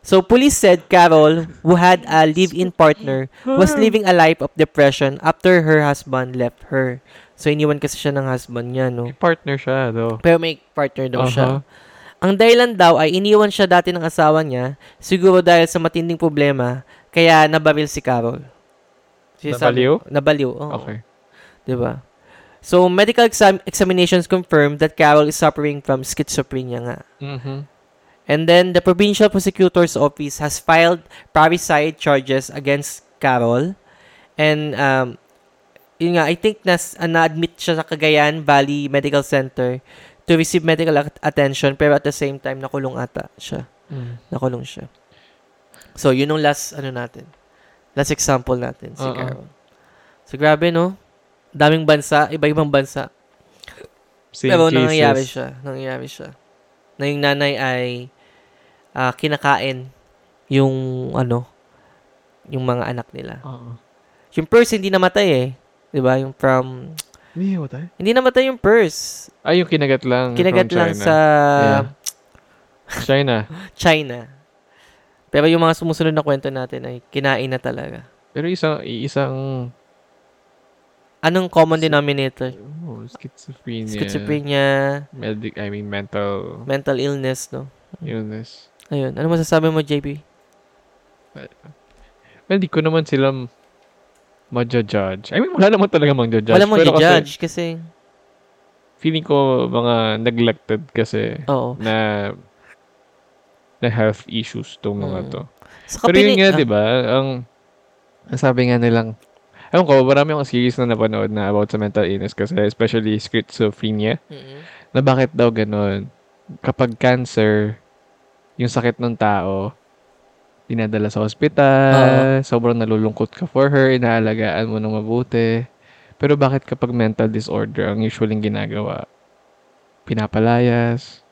So, police said Carol, who had a live-in partner, was living a life of depression after her husband left her. So, iniwan kasi siya ng husband niya, no? May partner siya, though. Pero may partner daw siya. Ang dahilan daw ay iniwan siya dati ng asawa niya, siguro dahil sa matinding problema, kaya nabaril si Carol. Sinasabi- Nabaliw? Nabaliw, oo. Okay. 'Di ba? So, medical exam- examinations confirmed that Carol is suffering from schizophrenia nga. Mhm. And then, the Provincial Prosecutor's Office has filed parricide charges against Carol. And, um, yun nga, I think nas, uh, na-admit siya sa Cagayan Valley Medical Center to receive medical at- attention pero at the same time, nakulong ata siya. Mm. Nakulong siya. So, yun yung last, ano natin. Last example natin, si Oo. Carol. So, grabe, no? Daming bansa, iba-ibang bansa. Same Pero cases. nangyayari siya. Nangyayari siya. Na yung nanay ay ah, kinakain yung ano, yung mga anak nila. Oo. Yung purse hindi namatay eh. 'Di ba? Yung from Hindi, eh? hindi namatay yung purse. Ay, yung kinagat lang. Kinagat lang China. sa Yeah. China. China. Pero yung mga sumusunod na kwento natin ay kinain na talaga. Pero isang, isang, Anong common denominator? oh, schizophrenia. Schizophrenia, Medic, I mean, mental mental illness, no? illness. Ayun. Ano masasabi mo, JP? Well, di ko naman sila ma-judge. I mean, wala naman talaga mang-judge. Wala mo Pero kasi kasi, Feeling ko mga neglected kasi oo. na na health issues tong mga Mm. to. Sa Pero yun kapili- nga, ah, di ba, ang ang sabi nga nilang Ewan ko, marami akong series na napanood na about sa mental illness kasi especially schizophrenia Mm-mm. na bakit daw ganun. Kapag cancer, yung sakit ng tao, dinadala sa ospital, sobrang nalulungkot ka for her, inaalagaan mo ng mabuti. Pero bakit kapag mental disorder, ang usually ginagawa, pinapalayas,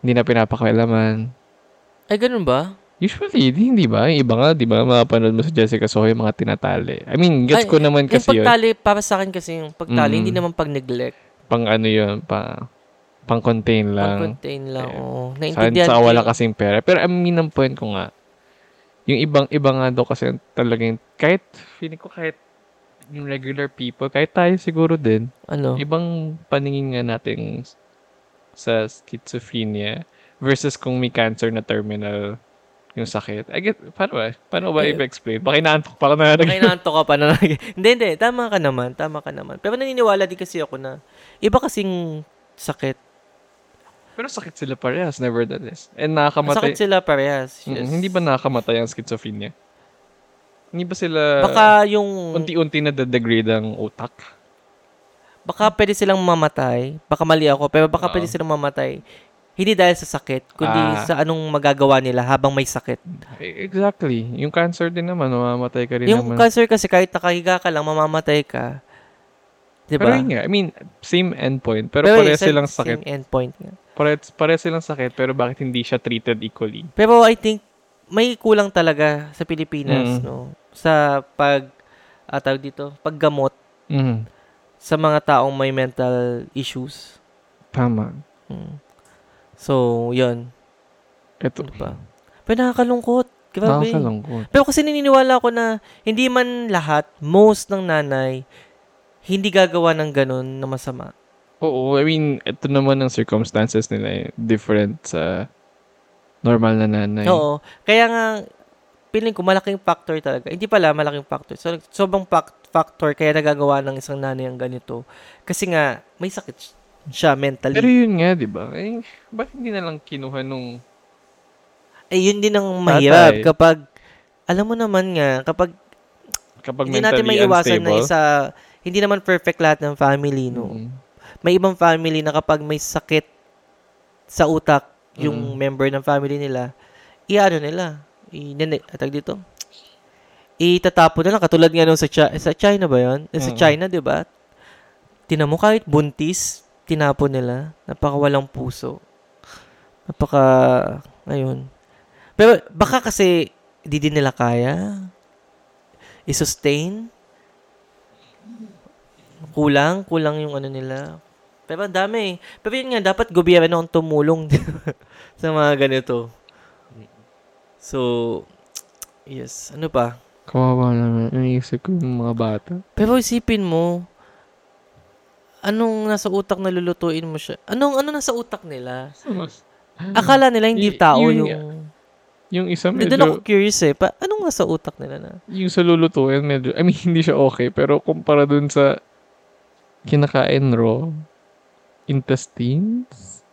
hindi na pinapakailaman. Ay, ganun ba? Usually, di, hindi ba? Yung iba nga, di ba, mapapanood mo sa Jessica Soho yung mga tinatali. I mean, gets Ay, ko naman Yung kasi yun. pagtali, para sa akin kasi yung pagtali, Mm. hindi naman pag-neglect. Pang ano yun, pa, pang contain lang. Pag-contain lang, Yeah. oo. Sa, Naintindihan sa ko wala yun. kasing pera. Pero I mean, ang point ko nga, yung ibang, iba nga daw kasi talagang, kahit, feeling ko kahit yung regular people, kahit tayo siguro din, Ano? ibang paningin nga natin sa schizophrenia versus kung may cancer na terminal yung sakit. I get, paano ba? Paano ba Eh, i-explain? Baka inaantok pa ka na. Baka inaanto ka pa na. hindi, hindi. Tama ka naman. Tama ka naman. Pero naniniwala din kasi ako na iba kasing sakit. Pero sakit sila parehas, nevertheless. And nakakamatay. Sakit sila parehas. Yes. Hindi ba nakakamatay ang schizophrenia? Hindi ba sila Baka yung... unti-unti na degrade ang utak? Baka pwede silang mamatay. Baka mali ako. Pero baka Oo. pwede silang mamatay. Hindi dahil sa sakit, kundi Ah. sa anong magagawa nila habang may sakit. Eh, Exactly. Yung cancer din naman, mamamatay ka rin Yung naman. cancer kasi kahit nakahiga ka lang, mamamatay ka. Di Pero yun nga, I mean, same endpoint. Pero, pares sa- silang same sakit. endpoint nga. Pares, pares silang sakit, pero bakit hindi siya treated equally? Pero I think may kulang talaga sa Pilipinas, Mm. no? Sa pag ah, tawag dito, paggamot Mm. sa mga taong may mental issues. Tama. Mm. So, 'yun, Ito. ano pa? Pero nakakalungkot. Grabe. Nakakalungkot. Pero kasi naniniwala ako na hindi man lahat, most ng nanay hindi gagawa ng ganun na masama. Oo, I mean, ito naman ang circumstances nila eh. Different sa normal na nanay. Oo. Kaya nga, feeling ko malaking factor talaga. Hindi pala malaking factor. So, sobrang fac- factor kaya nagagawa ng isang nanay ang ganito. Kasi nga, may sakit siya mentally. Pero yun nga, di ba? Eh, ba't hindi na lang kinuha nung... eh, yun din ang mahirap. Tatay. Kapag, alam mo naman nga, kapag Kapag hindi natin mentally may iwasan na isa, hindi naman perfect lahat ng family, no? Mm. May ibang family na kapag may sakit sa utak, yung Mm. member ng family nila, i-ano nila, i atag dito, itatapon na lang, katulad nga nung sa, Chi- sa China ba yun? Eh, Sa Mm. China, di ba? Tinan mo kahit buntis, tinapon nila, napakawalang puso. Napaka, ayun. Pero baka kasi, di din nila kaya i-sustain. Kulang, kulang yung ano nila. Pero ang dami eh. Pero yun nga, dapat gobyerno ang tumulong sa mga ganito. So, yes. Ano pa? Kawawa naman. Iniisip ko yung mga bata. Pero isipin mo, anong nasa utak na lulutuin mo siya? Anong ano nasa utak nila? Akala nila hindi Y- tao yun yung... Yung isa Hindi doon ako medyo... curious eh. Pa, anong nasa utak nila na? Yung sa lulutuin medyo... I mean, hindi siya okay. Pero kumpara dun sa kinakain raw, intestines,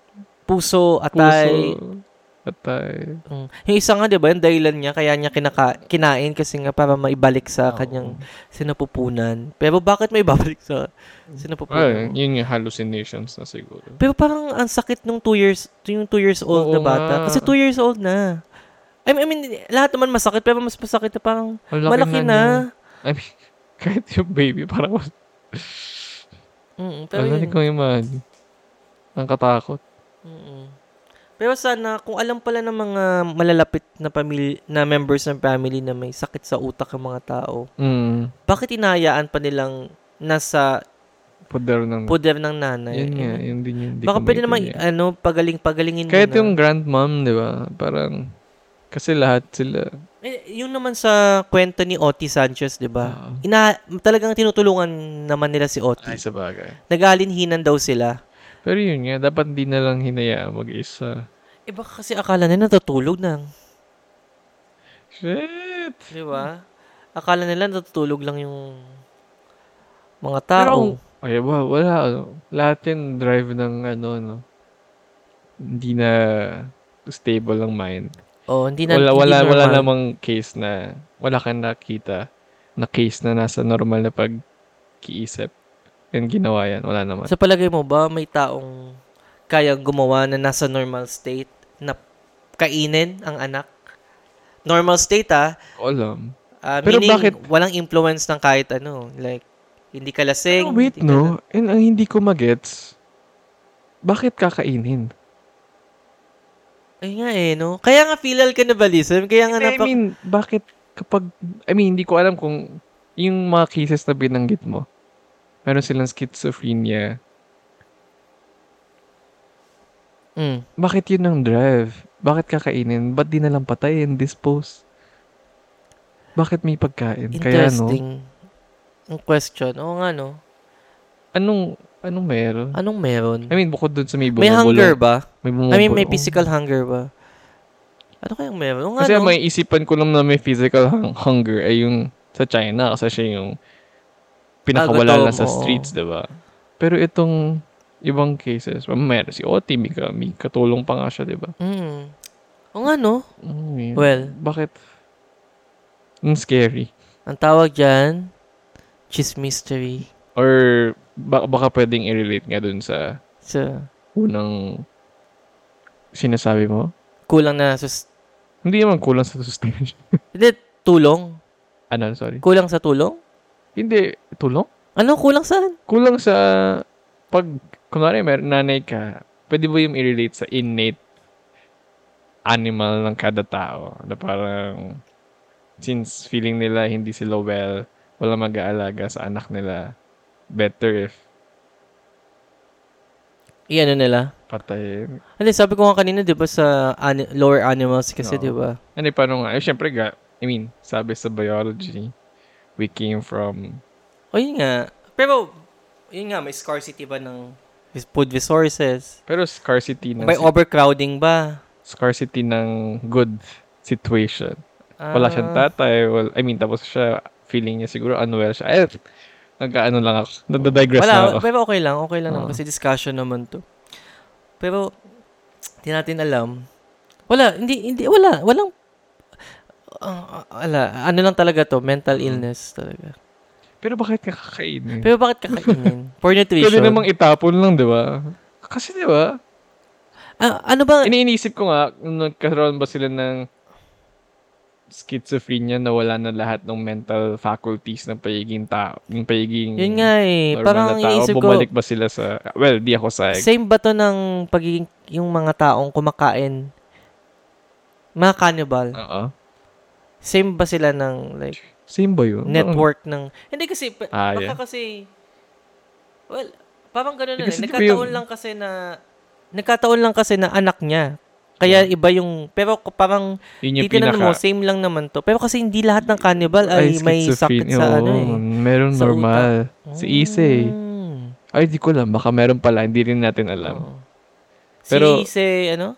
Puso, atay. puso, atay. Mm. Yung isa nga, di ba, yung dahilan niya, kaya niya kinaka, kinain kasi nga para maibalik sa Oo. kanyang sinapupunan. Pero bakit may babalik sa sinapupunan? Ay, yun yung hallucinations na siguro. Pero parang ang sakit nung 2 years, yung 2 years old na Oo bata. nga. Kasi 2 years old na. I mean, I mean, lahat naman masakit, pero mas masakit na parang Ang laki malaki na. niya. I mean, kahit yung baby, parang Mm, pero hindi yun. ko imagine. Ang katakot. Mm-mm. Pero sana, kung alam pala ng mga malalapit na pamilya, na members ng family na may sakit sa utak ng mga tao, Mm. bakit inahayaan pa nilang nasa Poder ng... puder ng nanay? yun nga, yun din yun. Baka pwede naman, maintindihan. ano, pagaling-pagalingin Kahit muna. yung grandmom, di ba? Parang... Kasi lahat sila... Eh, yung naman sa kwento ni Oti Sanchez, di ba? Ah. Ina, talagang tinutulungan naman nila si Oti. Ay, sa bagay. Nagalinhinan daw sila. Pero yun nga, dapat di na lang hinayaan mag-isa. Eh baka kasi akala nila natutulog na. Shit! Di ba? Akala nila natutulog lang yung mga Pero, tao. ay, wa- wala. Lahat yan drive ng, ano, no. Hindi na stable ang mind. Oh, hindi na wala, hindi wala, wala normal. namang case na wala kang nakita na case na nasa normal na pag-iisip. And ginawa yan. Wala naman. Sa palagay mo ba, may taong kayang gumawa na nasa normal state na kainin ang anak? Normal state ah. Alam. Ah, Pero meaning, bakit- walang influence ng kahit ano. Like, hindi ka lasing. Pero wait, hindi ka no? And ang hindi ko magets, bakit kakainin? Ay nga eh, no? Kaya nga filial cannibalism. Kaya nga I napak... mean, bakit kapag, I mean, hindi ko alam kung yung mga cases na binanggit mo, meron silang schizophrenia, Mm. bakit yun ang drive? Bakit kakainin? Ba't di nalang patayin, dispose? Bakit may pagkain? Kaya no, Interesting. Ang question. Oo nga, no? anong, anong meron? Anong meron? I mean, bukod dun sa may may bumubulong. hunger ba? May I mean, may bumubulong. physical hunger ba? Ano kayang meron? Nga, Kasi no? may isipan ko lang na may physical hung- hunger ay yung sa China kasi siya yung pinakawala Ah, gutom, lang sa streets, 'di ba? Pero itong ibang cases, meron si Oti, may, ka- may katulong pa nga siya, 'di ba? Mm. Oo nga, no? Mm. Well, bakit? Ang scary. ang tawag dyan, chismystery. Or baka, baka pwedeng i-relate nga dun sa So, unang sinasabi mo. kulang na sus... Hindi naman kulang sa sustenance. Hindi, tulong. ano, sorry. Kulang sa tulong? Hindi, tulong? Ano, kulang saan? kulang sa pag kunwari mer nanay ka, pwede mo yung i-relate sa innate animal ng kada tao. Na parang since feeling nila hindi sila well, wala mag-aalaga sa anak nila, better if Iyan nila. patayin. Hindi, sabi ko nga kanina, di ba, sa ani- lower animals kasi, Oo. di ba? Ano paano nga? Eh, syempre, ga, I mean, sabi sa biology, we came from, O, yun nga. Pero, yun nga, may scarcity ba ng food resources? pero scarcity ng, May overcrowding ba? scarcity ng good situation. Wala siyang Ah, tatay. Well, I mean, tapos siya, feeling niya siguro unwell siya. Ay, nagkaano lang ako. Nagda-digress na Wala, ako. pero okay lang. Okay lang Oo. kasi discussion naman to. Pero, hindi natin alam. Wala, hindi, hindi, wala. Walang, ah, wala. Ano lang talaga to, mental Mm. illness talaga. Pero bakit ka kakainin? Pero bakit kakainin? For Pwede nutrition. namang itapon lang, di ba? Kasi di ba? Ah, ano ba? Iniinisip ko nga, nagkaroon ba sila ng schizophrenia na wala na lahat ng mental faculties ng pagiging tao, yung pagiging Yun nga eh. Parang na tao, iniisip ko, bumalik ba sila sa, well, di ako sa, same ba to ng pagiging, yung mga taong kumakain? Mga cannibal. oo. Same ba sila ng, like, Same ba yun? network ng... Hindi kasi, Ah, baka yeah. kasi, well, parang ganun Eh, na. di ba Nagkataon yung- lang kasi na, nagkataon lang kasi na anak niya. Kaya iba yung, pero parang, Yun yung pinaka, mo, same lang naman to. Pero kasi hindi lahat ng cannibal ay, may sakit sa Oo, ano eh. Meron sa normal. Si Issei. Mm. Ay, di ko alam. Baka meron pala. Hindi rin natin alam. Oo. Pero- si Ise, ano?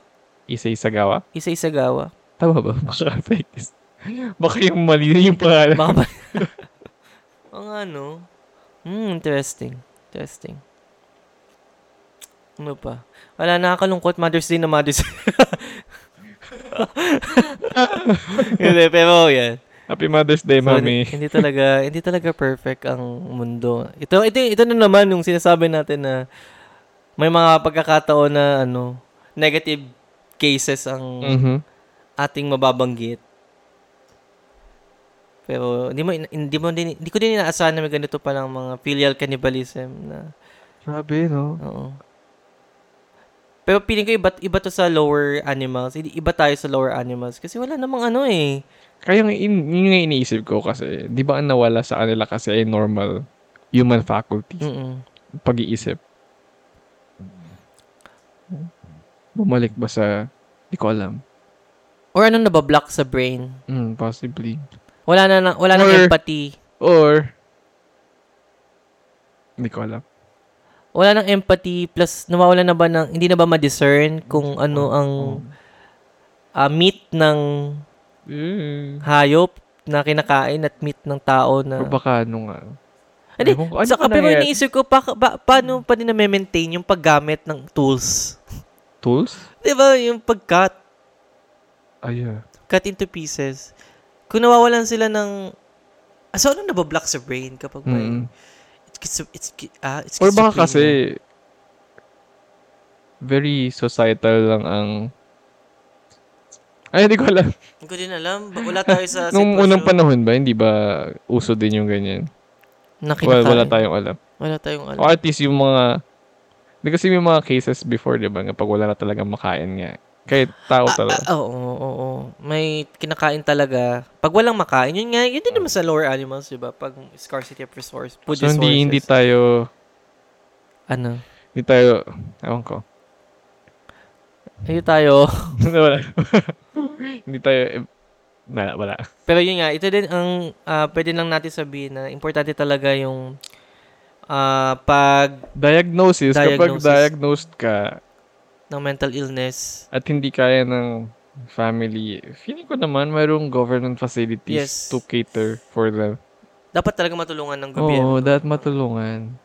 Issei Sagawa? Ise Isagawa. Tama ba? Baka fake is. Baka yung mali na yung pangalan. Baka ba? Oo nga, no? Hmm, interesting. Interesting. Ano pa? Wala, nakakalungkot. Mother's Day na Mother's Day. Hindi, pero yan. Happy Mother's Day, So, Mami. hindi, hindi talaga, hindi talaga perfect ang mundo. Ito, ito, ito na naman yung sinasabi natin na may mga pagkakataon na ano, negative cases ang Mhm. ating mababanggit. Pero hindi mo hindi mo din hindi ko din inaasahan na may ganito pa lang mga filial cannibalism na Grabe, no? oo. Pero feeling ko iba, iba to sa lower animals. Iba tayo sa lower animals kasi wala namang ano eh. Kaya nga, in, yun nga iniisip ko kasi, di ba ang nawala sa kanila kasi ay normal human faculties, Mm. pag-iisip. Bumalik ba sa, di ko alam. Or ano nabablock sa brain. Hmm, possibly. Wala na, na wala Or- empathy. Or, hindi ko alam. Wala nang empathy plus nawawala na ba ng hindi na ba ma-discern kung ano ang ah, meat ng Eh, hayop na kinakain at meat ng tao na Or baka ano nga. Hindi, ano saka ka pero iniisip ko, pa, pa, paano pa din na-maintain yung paggamit ng tools? Tools? Di ba, yung pag-cut, Ay, yeah. cut into pieces. Kung nawawalan sila ng Ah, so, ano nabablock sa brain kapag may... Mm. It's, it's, ah, it's Or baka kasi very societal lang ang ay, hindi ko alam. Hindi ko din alam. Wala tayo sa Nung sitwasyon unang panahon ba, hindi ba uso din yung ganyan? na Well, kinakain. wala tayong alam. Wala tayong alam. O at least yung mga, hindi kasi may mga cases before, di ba? nga, Pag wala na talagang makain nga. Kahit tao talaga. Ah, oo, oo, oo. May kinakain talaga. Pag walang makain, yun nga, yun din naman sa lower animals, di ba? Pag scarcity of resource, food so, resources. hindi, hindi tayo, Ano? hindi tayo, ewan ko. Hindi tayo. wala. hindi tayo, eh, wala, wala. Pero yun nga, ito din ang ah, pwede lang natin sabihin na importante talaga yung ah, pag Diagnosis, kapag Diagnosis. diagnosed ka ng mental illness. at hindi kaya ng family, feeling ko naman mayroong government facilities Yes. to cater for them. Dapat talaga matulungan ng gobyerno. Oo, dapat matulungan.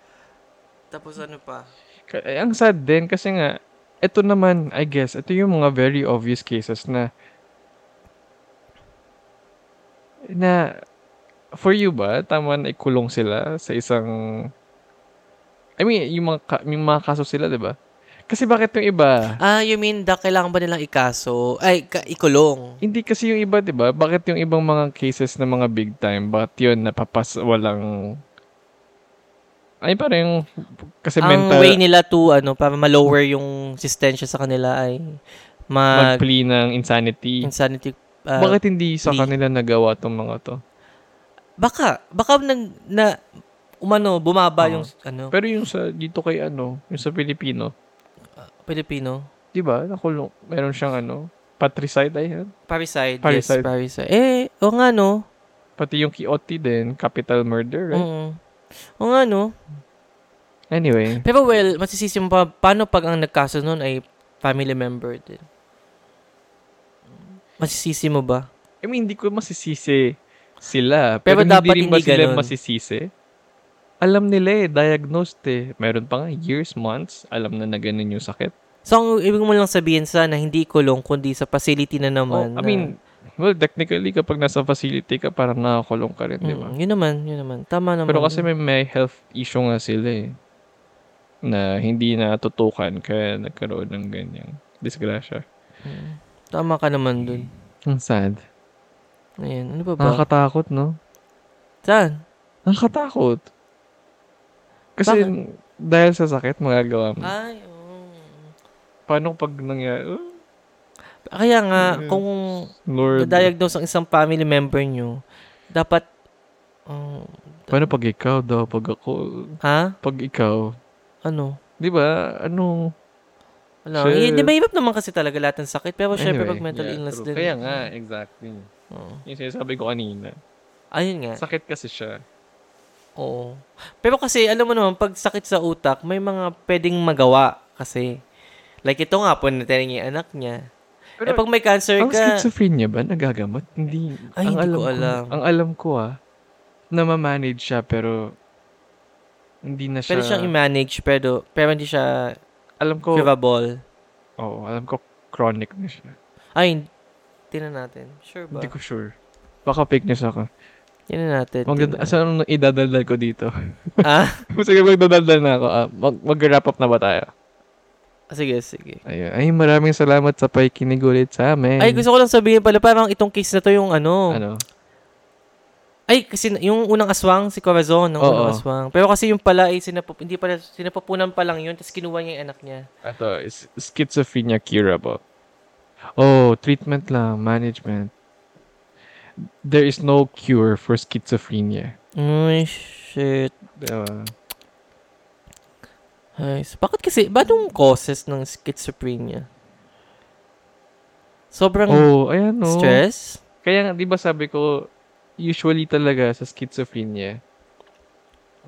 Tapos ano pa? Ka- eh, ang sad din kasi nga, ito naman, I guess, ito yung mga very obvious cases na na for you ba, tama na ikulong sila sa isang I mean, yung mga, yung mga kaso sila, di ba? Kasi bakit yung iba? Ah, you mean, da, kailangan ba nilang ikaso? Ay, ka, ikulong. Hindi kasi yung iba, di ba? Bakit yung ibang mga cases na mga big time, bakit yun napapas, walang... Ay, parang, kasi ang mental, way nila to, ano, para ma-lower yung resistensya sa kanila ay mag mag-plea ng insanity. insanity. ah, bakit hindi sa plea. kanila nagawa tong mga to? Baka, baka nag, na, umano, bumaba Oo. yung, ano, Pero yung sa, dito kay ano, yung sa Pilipino, Pilipino. di ba, nakulong, meron siyang ano, patricide, ay, yan. Parricide, Parricide. yes, parricide. Eh, o nga, no? Pati yung Kioti din, capital murder, right? Mm. O nga, no? Anyway, Pero well, masisisi mo pa, paano pag ang nagkaso nun ay family member din? Masisisi mo ba? I mean, hindi ko masisisi sila. Pero Pero, dapat hindi rin ba hindi sila ganun. masisisi? Alam nila eh, diagnosed eh. Meron pa nga years, months, alam na na ganun yung sakit. So, ang ibig mo lang sabihin sana, hindi kulong, kundi sa facility na Oh, naman. I mean, well, technically, kapag nasa facility ka, parang nakakulong ka rin, na, di ba? Mm, yun naman, yun naman. Tama naman. Pero kasi may, may health issue nga sila eh. Na hindi natutukan kaya nagkaroon ng ganyang disgrasya. Mm. Tama ka naman dun. Ang sad. Ayan, ano pa ba? Nakakatakot, no? Saan? Nakakatakot. Kasi dahil sa sakit, magagawa mo. Ay, oo. Paano pag nangyari? Oh, Kaya nga, Mm. kung Lord. na-diagnose ang isang family member nyo, dapat, um, Paano pag ikaw daw? Pag ako, ha? pag ikaw, Ano? di ba? Ano? Wala. Shit. Eh, di ba, hirap naman kasi talaga lahat ng sakit. Pero syempre, Anyway, pag mental yeah, illness true. din. Kaya nga, exactly. Oo. Yung sinasabi ko kanina. Ayun nga. Sakit kasi siya. Oo. Pero kasi, alam mo naman, pag sakit sa utak, may mga pwedeng magawa kasi. Like ito nga po, natin yung anak niya. eh Pero pag may cancer Ang ka, schizophrenia ba nagagamot? Hindi. Ay, ang hindi ko ko, alam. Ang alam ko ah, na ma-manage siya pero hindi na siya. pwede siyang i-manage, pero, pero hindi siya alam ko, curable. oo, alam ko chronic na siya. Ay, tingnan natin. Sure ba? Hindi ko sure. Baka fake news ako. Tingnan natin. Mag- tingnan. saan idadaldal ko dito? ah? Sige, magdadaldal na ako. Ah, mag- mag-wrap up na ba tayo? Sige, sige. Ayun. Ay, maraming salamat sa pakikinig ulit sa amin. Ay, gusto ko lang sabihin pala, parang itong case na to yung ano. Ano? Ay, kasi yung unang aswang, si Corazon, ng Oo. unang aswang. Pero kasi yung pala, ay sinapup, hindi pala, sinapupunan pa lang yun, tapos kinuha niya yung anak niya. Ito, is schizophrenia curable. Oh, treatment lang, management. There is no cure for schizophrenia. Ay, shit. Diba? Ay, so bakit kasi, ba nung causes ng schizophrenia? Sobrang Oh, ayan no. stress? Kaya nga, di ba sabi ko, usually talaga sa schizophrenia,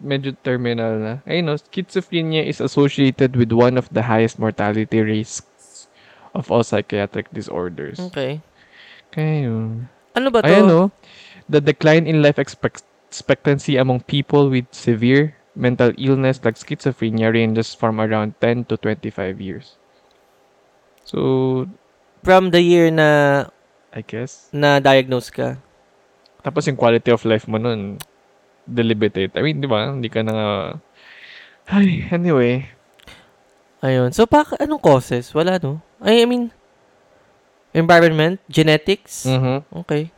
medyo terminal na. Ayun no, schizophrenia is associated with one of the highest mortality risks of all psychiatric disorders. Okay. Kaya yun. Ano ba to? Ayan no, the decline in life expect- expectancy among people with severe mental illness like schizophrenia ranges from around 10 to 25 years. So, From the year na I guess, na diagnose ka. Tapos yung quality of life mo nun, delimitate. I mean, di ba? Hindi ka na nga... Ay, anyway. Ayun. So, pa, anong causes? Wala, no? I, I mean, environment, genetics. Mhm. Okay.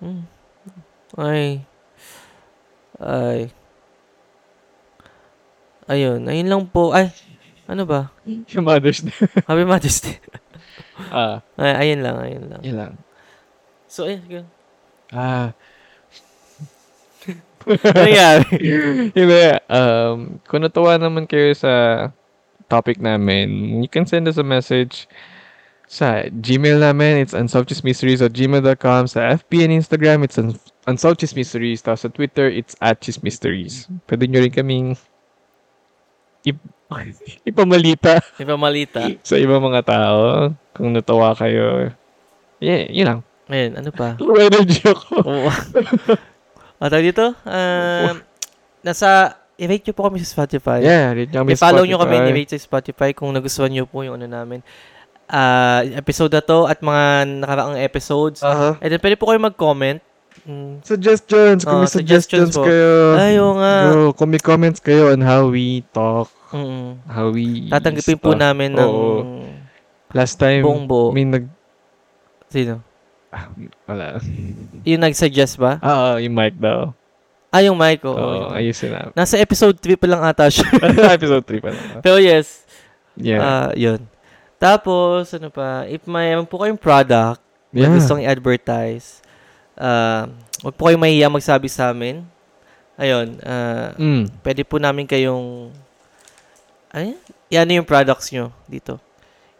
Hmm. Ay. Ay. Ayun. Ayun lang po. Ay. Ano ba? Yung Mother's Day. Happy Mother's Day. ah, Ay, ayun lang. Ayun lang. yun lang. So, ayun. yun. Ah, Ano nangyari? Hindi, um, kung natuwa naman kayo sa topic namin, you can send us a message sa Gmail namin. It's unsolvedchismysteries at gmail.com. Sa FB and Instagram, it's un- unsolvedchismysteries. Tapos sa Twitter, it's at chismysteries. Pwede nyo rin kaming ip- ipamalita Di ba malita? sa ibang mga tao. Kung natuwa kayo. Yeah, yun lang. Ayun, ano pa? Low energy ako. Oo. At dito, um, nasa, i-rate nyo po kami sa Spotify. Yeah, read nyo kami sa I-follow nyo kami, Spotify. i-rate sa Spotify kung nagustuhan nyo po yung ano namin. Ah, episode na to at mga nakaraang episodes. Aha. And then, pwede po kayo mag-comment. Mm. Suggestions. Kung may Oh, suggestions suggestions, po. kayo. Ayaw nga. Go, kung may comments kayo on how we talk, Mm. how we Tatanggapin po stuff. namin ng Oo. Last time, buong buo. may nag... Sino? Ah, wala. Yung nag-suggest ba? Ah, yung mic daw. Ah, yung mic ko. Oo, ayusin na. Nasa episode 3 pa lang ata siya. Episode 3 pa lang. Pero yes, Yeah. ah yun. Tapos, ano pa, if mayroon po kayong product yeah. na gustong i-advertise, ah huwag po kayong mahiya magsabi sa amin. Ayun, ah Mm. pwede po namin kayong, ay, yan yung products nyo dito.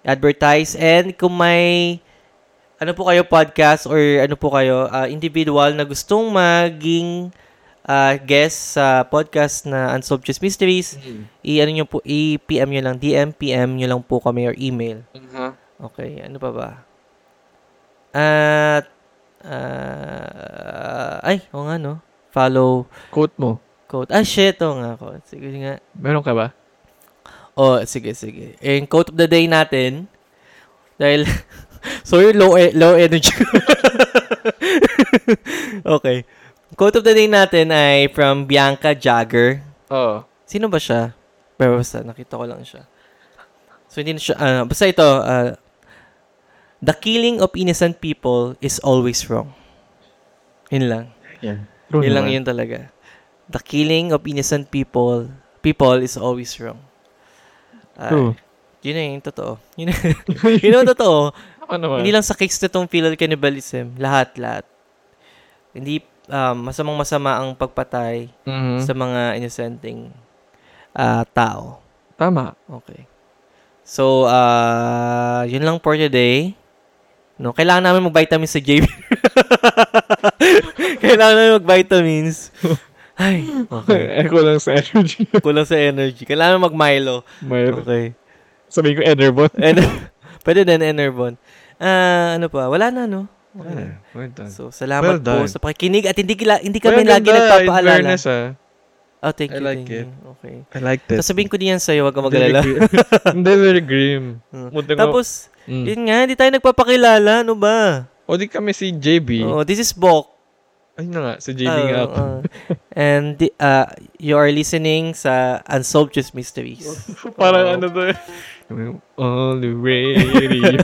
Advertise and kung may, ano po kayo, podcast or ano po kayo, ah, individual na gustong maging ah, guest sa podcast na Unsolved Just Mysteries, i-ano nyo po, i-PM nyo lang, DM, PM nyo lang po kami or email. Uh-huh. Okay, ano pa ba? At, ah, ay, o nga no, follow Quote mo. quote. Ah, shit, o nga quote. Sige nga. Meron ka ba? Oh, sige, sige. Eh, Yung quote of the day natin, dahil, sorry, low, e- low energy. okay. Quote of the day natin ay from Bianca Jagger. Oo. Sino ba siya? Pero basta, nakita ko lang siya. So, hindi na siya, ah, basta ito, ah, the killing of innocent people is always wrong. Yun lang. Yeah. True yun lang yun talaga. The killing of innocent people, people is always wrong. Ay, True. Yun na yung totoo. Yun, yun ang totoo. Ano naman? Hindi lang sa case na itong fetal cannibalism. Lahat, lahat. Hindi, um, masamang masama ang pagpatay Mhm. sa mga innocenteng ah, tao. Tama. Okay. So, uh, yun lang for today. No, kailangan namin mag-vitamins sa JB. kailangan namin mag-vitamins. Ay, okay. Echo lang sa energy. Kulang sa energy. Kailangan mag-Milo. Mayroon. Okay. Sabihin ko Enerbot. En Pwede din Enerbon. Ah, ano pa? Wala na, no? Ah, well done. So, salamat Well po done. sa pakikinig at hindi, kila, hindi kami Well, lagi. In nagpapaalala. fairness, ah. Oh, thank I you. like thank it. you. Okay. I liked it. Sasabihin ko din yan sa'yo, wag ka Very mag-alala. Hindi, very grim. Hmm. Tapos, Mm. yun nga, hindi tayo nagpapakilala. Ano ba? O di kami si JB. Oh, this is Bok. Ay na nga, si JB Ah, nga. ah. and the- uh, you are listening sa Unsolved Just Mysteries. Parang ano to eh. All the radio.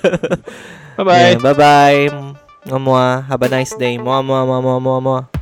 Bye-bye. Yeah, bye-bye. Mwah, Have a nice day. Mwah, mwah, mwah, mwah, mwah, mwah.